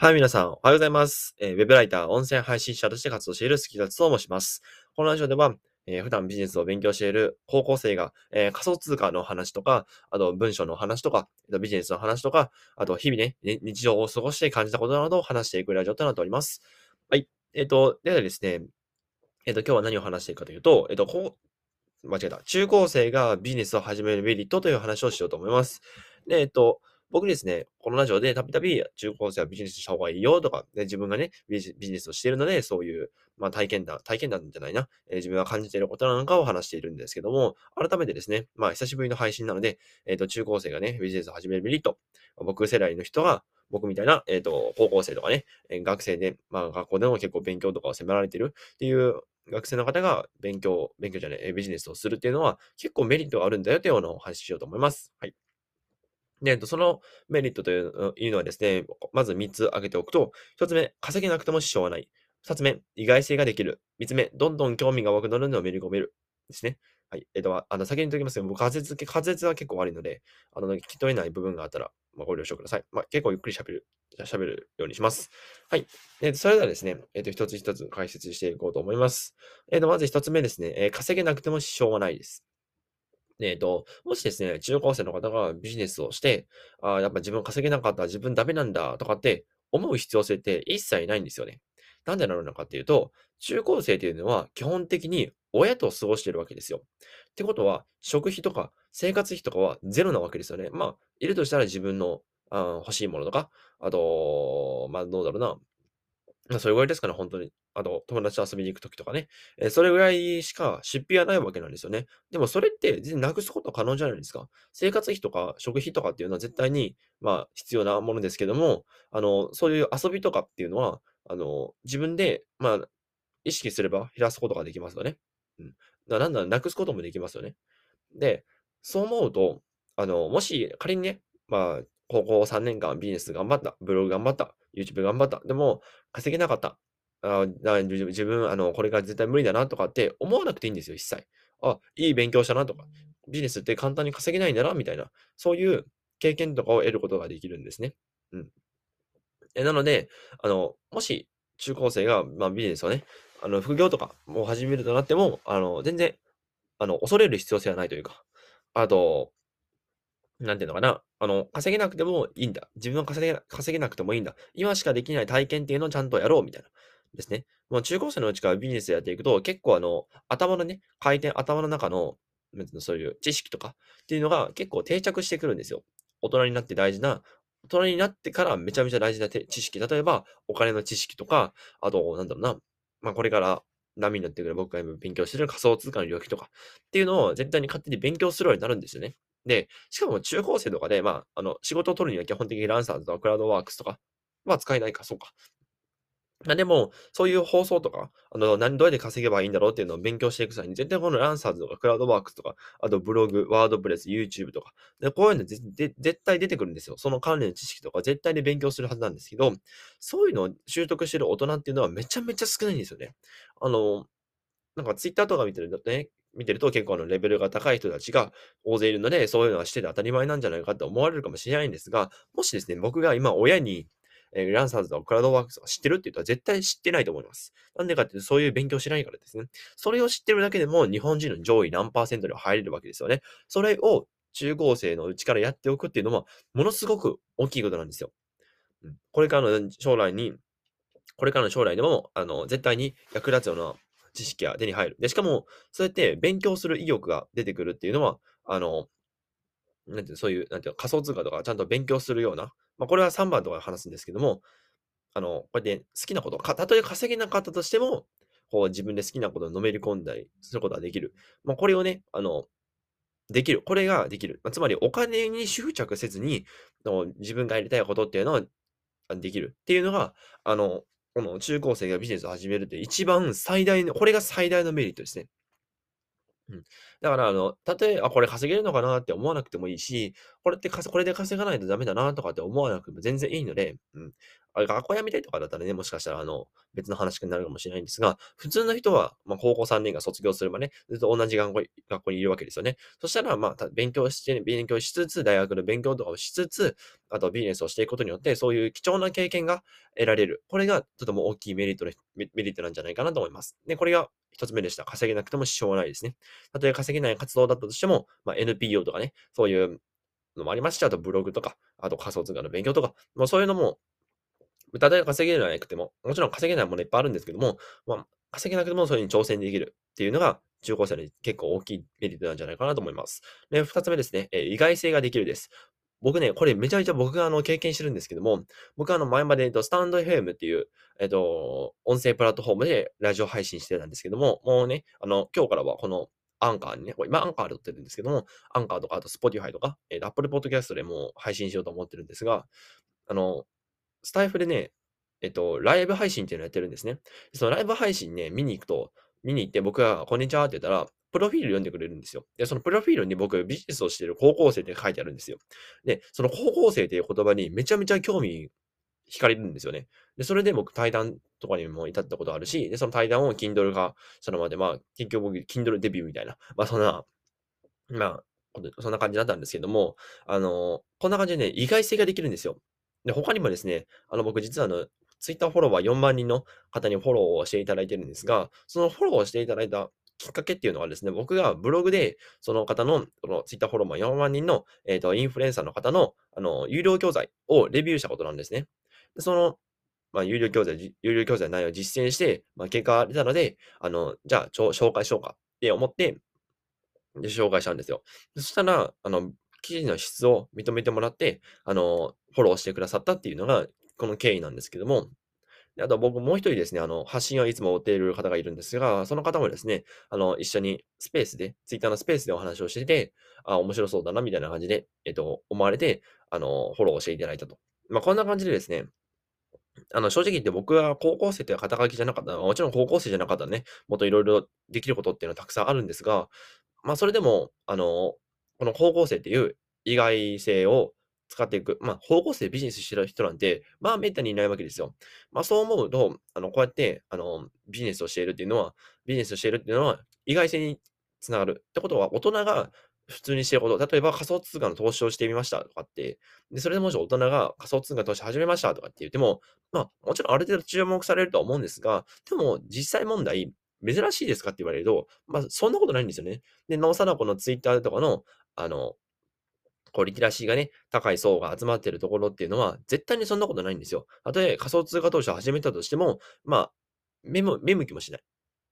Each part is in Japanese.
はい、皆さん、おはようございます。えー、ウェブライター、音声配信者として活動しているスキルツと申します。このラジオでは、えー、普段ビジネスを勉強している高校生が、えー、仮想通貨の話とか、あと文章の話とか、ビジネスの話とか、あと日々ね、日常を過ごして感じたことなどを話していくラジオとなっております。はい。えっ、と、ではですね、えっ、と、今日は何を話していくかというと、えっ、と、こう、間違えた。中高生がビジネスを始めるメリットという話をしようと思います。で、えっ、と、僕ですね、このラジオでたびたび中高生はビジネスした方がいいよとか、ね、自分がねビジ、ネスをしているので、そういう、まあ、体験談、体験談じゃないな、えー、自分が感じていることなんかを話しているんですけども、改めてですね、まあ、久しぶりの配信なので、えっ、ー、と、中高生がね、ビジネスを始めるメリット、僕世代の人が、僕みたいな、えっ、ー、と、高校生とかね、学生で、まあ、学校でも結構勉強とかを迫られてるっていう学生の方が勉強、勉強じゃない、ビジネスをするっていうのは結構メリットがあるんだよというのをお話ししようと思います。はい。で、そのメリットというのはですね、まず3つ挙げておくと、1つ目、稼げなくても支障はない。2つ目、意外性ができる。3つ目、どんどん興味が湧くのでのめり込める。ですね。はい。えっと、あの、先に言っておきますけど、僕、滑舌、滑舌は結構悪いので、あの、聞き取れない部分があったら、まあ、ご了承ください。まあ、結構ゆっくり喋る、喋るようにします。はい。えっと、それではですね、えっと、一つ一つ解説していこうと思います。えっと、まず一つ目ですね、えー、稼げなくても支障はないです。えっと、もしですね、中高生の方がビジネスをして、ああ、やっぱ自分稼げなかった、自分ダメなんだとかって思う必要性って一切ないんですよね。なんでなるのかっていうと、中高生っていうのは基本的に親と過ごしてるわけですよ。ってことは、食費とか生活費とかはゼロなわけですよね。まあ、いるとしたら自分のあ欲しいものとか、あと、まあどうだろうな、それぐらいですかね、本当に。あと、友達と遊びに行くときとかね。えー、それぐらいしか出費はないわけなんですよね。でもそれって全然なくすこと可能じゃないですか。生活費とか食費とかっていうのは絶対に、まあ、必要なものですけども、あの、そういう遊びとかっていうのは、あの、自分で、まあ、意識すれば減らすことができますよね。うん。だなんだ、なくすこともできますよね。で、そう思うと、あの、もし仮にね、まあ、高校3年間ビジネス頑張った、ブログ頑張った、YouTube 頑張った。でも、稼げなかった。あだ自分、あの、これが絶対無理だなとかって思わなくていいんですよ、一切。あ、いい勉強したなとか、ビジネスって簡単に稼げないんだな、みたいな、そういう経験とかを得ることができるんですね。うん。えなので、あの、もし中高生が、まあ、ビジネスをね、あの、副業とかも始めるとなっても、あの、全然、あの、恐れる必要性はないというか、あと、なんていうのかな。あの、稼げなくてもいいんだ。自分は稼げ稼げなくてもいいんだ。今しかできない体験っていうのをちゃんとやろうみたいな。ですね。もう中高生のうちからビジネスやっていくと、結構あの、頭のね、回転、頭の中の、そういう知識とかっていうのが結構定着してくるんですよ。大人になって大事な、大人になってからめちゃめちゃ大事な知識。例えば、お金の知識とか、あと、なんだろうな。まあ、これから波になってくる僕が今勉強してる仮想通貨の領域とかっていうのを絶対に勝手に勉強するようになるんですよね。で、しかも中高生とかで、まあ、あの、仕事を取るには基本的にランサーズとかクラウドワークスとかは使えないか、そうか。まあ、でも、そういう放送とか、あの、何、どうやって稼げばいいんだろうっていうのを勉強していく際に、絶対このランサーズとか、クラウドワークスとか、あとブログ、ワードプレス、YouTube とか、でこういうの絶対出てくるんですよ。その関連の知識とか、絶対に勉強するはずなんですけど、そういうのを習得してる大人っていうのはめちゃめちゃ少ないんですよね。あの、なんかツイッターとか見てるとね、見てると結構あのレベルが高い人たちが大勢いるので、そういうのはしてて当たり前なんじゃないかって思われるかもしれないんですが、もしですね、僕が今親に、えー、ランサーズとかクラウドワークスを知ってるって言ったら絶対知ってないと思います。なんでかっていうと、そういう勉強しないからですね。それを知ってるだけでも日本人の上位何パーセントには入れるわけですよね。それを中高生のうちからやっておくっていうのは、ものすごく大きいことなんですよ。これからの将来に、これからの将来でも、あの、絶対に役立つような知識が手に入る。で、しかも、そうやって勉強する意欲が出てくるっていうのは、あの、なんていうそういう、なんていう仮想通貨とかちゃんと勉強するような、まあ、これは3番とかで話すんですけども、あの、こうやって好きなこと、かたとえ稼げなかったとしても、こう自分で好きなことをのめり込んだりすることができる。まあ、これをね、あの、できる。これができる。まあ、つまり、お金に執着せずに、自分がやりたいことっていうのはできるっていうのが、あの、この中高生がビジネスを始めるって一番最大の、これが最大のメリットですね。うん。だから、あの、たとえ、あ、これ稼げるのかなって思わなくてもいいし、これってこれで稼がないとダメだなとかって思わなくても全然いいので、うん。あ学校辞めたいとかだったらね、もしかしたら、あの、別の話になるかもしれないんですが、普通の人は、まあ、高校3年が卒業するまで、ずっと同じ学校学校にいるわけですよね。そしたら、まあ、勉強して、勉強しつつ、大学の勉強とかをしつつ、あとビジネスをしていくことによって、そういう貴重な経験が得られる。これがとても大きいメリットメリットなんじゃないかなと思います。で、これが一つ目でした。稼げなくても支障はないですね。たとえ稼稼げない活動だったとしても、まあ、NPO とかね、そういうのもありますし、あとブログとか、あと仮想通貨の勉強とか、まあ、そういうのも、たとえ稼げるのはなくても、もちろん稼げないものいっぱいあるんですけども、まあ、稼げなくてもそれに挑戦できるっていうのが、中高生に結構大きいメリットなんじゃないかなと思います。で、二つ目ですね、え、意外性ができるです。僕ね、これめちゃめちゃ僕があの経験してるんですけども、僕はあの前まで、えっと、スタンド FM っていう、えっと、音声プラットフォームでラジオ配信してたんですけども、もうね、あの、今日からはこのアンカーにね、これ今アンカーで撮ってるんですけども、アンカーとか、あと Spotify とか、えー、Apple Podcast でも配信しようと思ってるんですが、あの、スタイフでね、えっと、ライブ配信っていうのをやってるんですね。そのライブ配信ね、見に行くと、見に行って僕が、こんにちはって言ったら、プロフィール読んでくれるんですよ。で、そのプロフィールに僕、ビジネスをしている高校生って書いてあるんですよ。で、その高校生っていう言葉にめちゃめちゃ興味惹かれるんですよね。で、それで僕対談とかにも至ったことあるし、で、その対談を Kindle が、そのまで、まあ、結局僕、Kindle デビューみたいな、まあ、そんな、まあ、そんな感じだったんですけども、あの、こんな感じでね、意外性ができるんですよ。で、他にもですね、あの、僕実はあの、ツイッターフォロワー4万人の方にフォローをしていただいてるんですが、そのフォローをしていただいたきっかけっていうのはですね、僕がブログで、その方の、このツイッターフォロワー4万人の、えっ、ー、と、インフルエンサーの方の、あの、有料教材をレビューしたことなんですね。その、まあ、有料教材、有料教材の内容を実践して、まあ、結果が出たので、あの、じゃあ、紹介しようかって思って、で、紹介したんですよ。そしたら、あの、記事の質を認めてもらって、あの、フォローしてくださったっていうのが、この経緯なんですけども、であと僕もう一人ですね、あの、発信をいつも追っている方がいるんですが、その方もですね、あの、一緒にスペースで、ツイッターのスペースでお話をしてて、あ、面白そうだな、みたいな感じで、えっと、思われて、あの、フォローしていただいたと。まあ、こんな感じでですね、あの、正直言って僕は高校生という肩書きじゃなかった、もちろん高校生じゃなかったね、もっといろいろできることっていうのはたくさんあるんですが、まあ、それでも、あの、この高校生っていう意外性を使っていく。まあ、方向性ビジネスしてる人なんて、まあ、めったにいないわけですよ。まあ、そう思うと、あの、こうやって、あの、ビジネスをしているっていうのは、ビジネスをしているっていうのは、意外性につながる。ってことは、大人が普通にしてること、例えば仮想通貨の投資をしてみましたとかって、で、それでもし大人が仮想通貨投資始めましたとかって言っても、まあ、もちろんある程度注目されるとは思うんですが、でも、実際問題、珍しいですかって言われると、まあ、そんなことないんですよね。で、なおさらこのツイッターとかの、あの、こう、リテラシーがね、高い層が集まってるところっていうのは、絶対にそんなことないんですよ。たとえ仮想通貨投資を始めたとしても、まあ、目も、見向きもしない。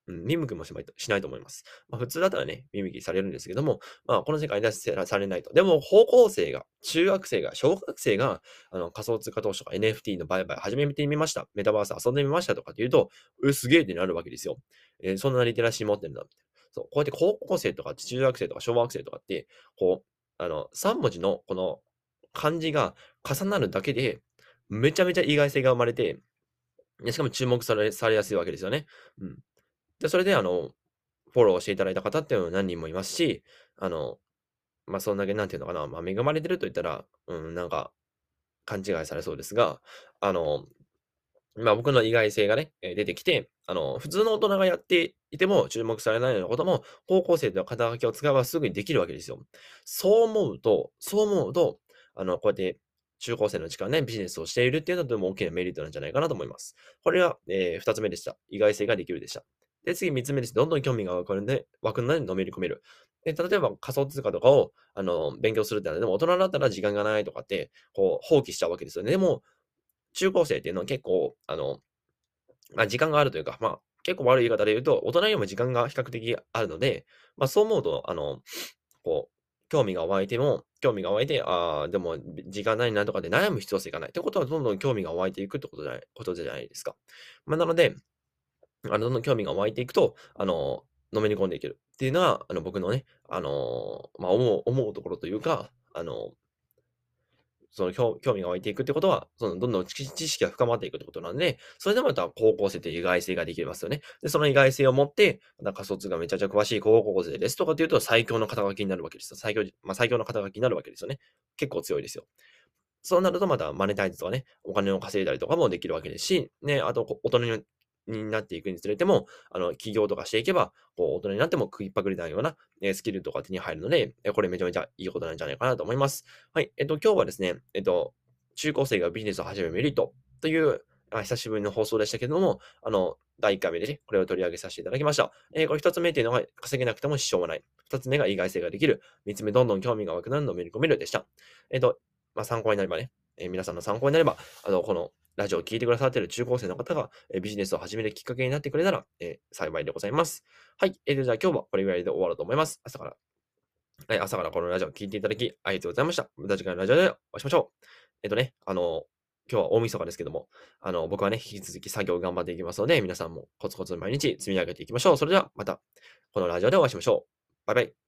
うん、見向きもしないとしないと思います。まあ、普通だったらね、見向きされるんですけども、まあ、この世界ではされないと。でも、高校生が、中学生が、小学生が、あの、仮想通貨投資とか NFT の売買始めてみました。メタバース遊んでみましたとかって言うと、うすげえってなるわけですよ。えー、そんなリテラシー持ってるんだ、みたいな。そう、こうやって高校生とか中学生とか小学生とかって、こう、あの、3文字のこの漢字が重なるだけで、めちゃめちゃ意外性が生まれて、しかも注目されされやすいわけですよね。うん。で、それで、あの、フォローしていただいた方っていうのは何人もいますし、あの、まあ、そんだけ、なんていうのかな、まあ、恵まれてると言ったら、うん、なんか、勘違いされそうですが、あの、まあ僕の意外性がね、出てきて、あの、普通の大人がやっていても注目されないようなことも、高校生と肩書きを使えばすぐにできるわけですよ。そう思うと、そう思うと、あの、こうやって中高生の時間ね、ビジネスをしているっていうのはとても大きなメリットなんじゃないかなと思います。これは、えー、二つ目でした。意外性ができるでした。で、次三つ目です。どんどん興味が湧くので、湧くので、のめり込める。で、例えば仮想通貨とかを、あの、勉強するってのは、でも大人だったら時間がないとかって、こう、放棄しちゃうわけですよね。でも、中高生っていうのは結構、あの、まあ、時間があるというか、まあ、結構悪い言い方で言うと、大人よりも時間が比較的あるので、まあ、そう思うと、あの、こう、興味が湧いても、興味が湧いて、ああ、でも、時間ないなとかで悩む必要性がない。ってことは、どんどん興味が湧いていくってことじゃない、ことじゃないですか。まあ、なので、あの、どんどん興味が湧いていくと、あの、のめり込んでいけるっていうのは、あの、僕のね、あの、まあ、思う、思うところというか、あの、その興味が湧いていくってことは、そのどんどん知識が深まっていくってことなんで、それでまた高校生って意外性ができますよね。で、その意外性を持って、また仮想通貨めちゃくちゃ詳しい高校生ですとかっていうと最強の肩書きになるわけですよ。最強、まあ最強の肩書きになるわけですよね。結構強いですよ。そうなるとまたマネタイズとかね、お金を稼いだりとかもできるわけですし、ね、あと、大人にになっていくにつれても、あの、起業とかしていけば、こう、大人になっても食いっぱぐれないような、えスキルとか手に入るので、えこれめちゃめちゃいいことなんじゃないかなと思います。はい。えっと、今日はですね、えっと、中高生がビジネスを始めるメリットという、あ久しぶりの放送でしたけれども、あの、第1回目でね、これを取り上げさせていただきました。えー、これ1つ目っていうのが稼げなくても支障もない。2つ目が意外性ができる。3つ目、どんどん興味が湧くなるのをめり込めるでした。えっ、ー、と、まあ、参考になればね、え、皆さんの参考になれば、あの、このラジオを聞いてくださっている中高生の方が、えビジネスを始めるきっかけになってくれたら、え幸いでございます。はい。えー、じゃあ今日はこれぐらいで終わろうと思います。朝から。はい、朝からこのラジオを聞いていただき、ありがとうございました。無駄時間のラジオでお会いしましょう。えっ、ー、とね、あの、今日は大晦日ですけども、あの、僕はね、引き続き作業頑張っていきますので、皆さんもコツコツ毎日積み上げていきましょう。それではまた、このラジオでお会いしましょう。バイバイ。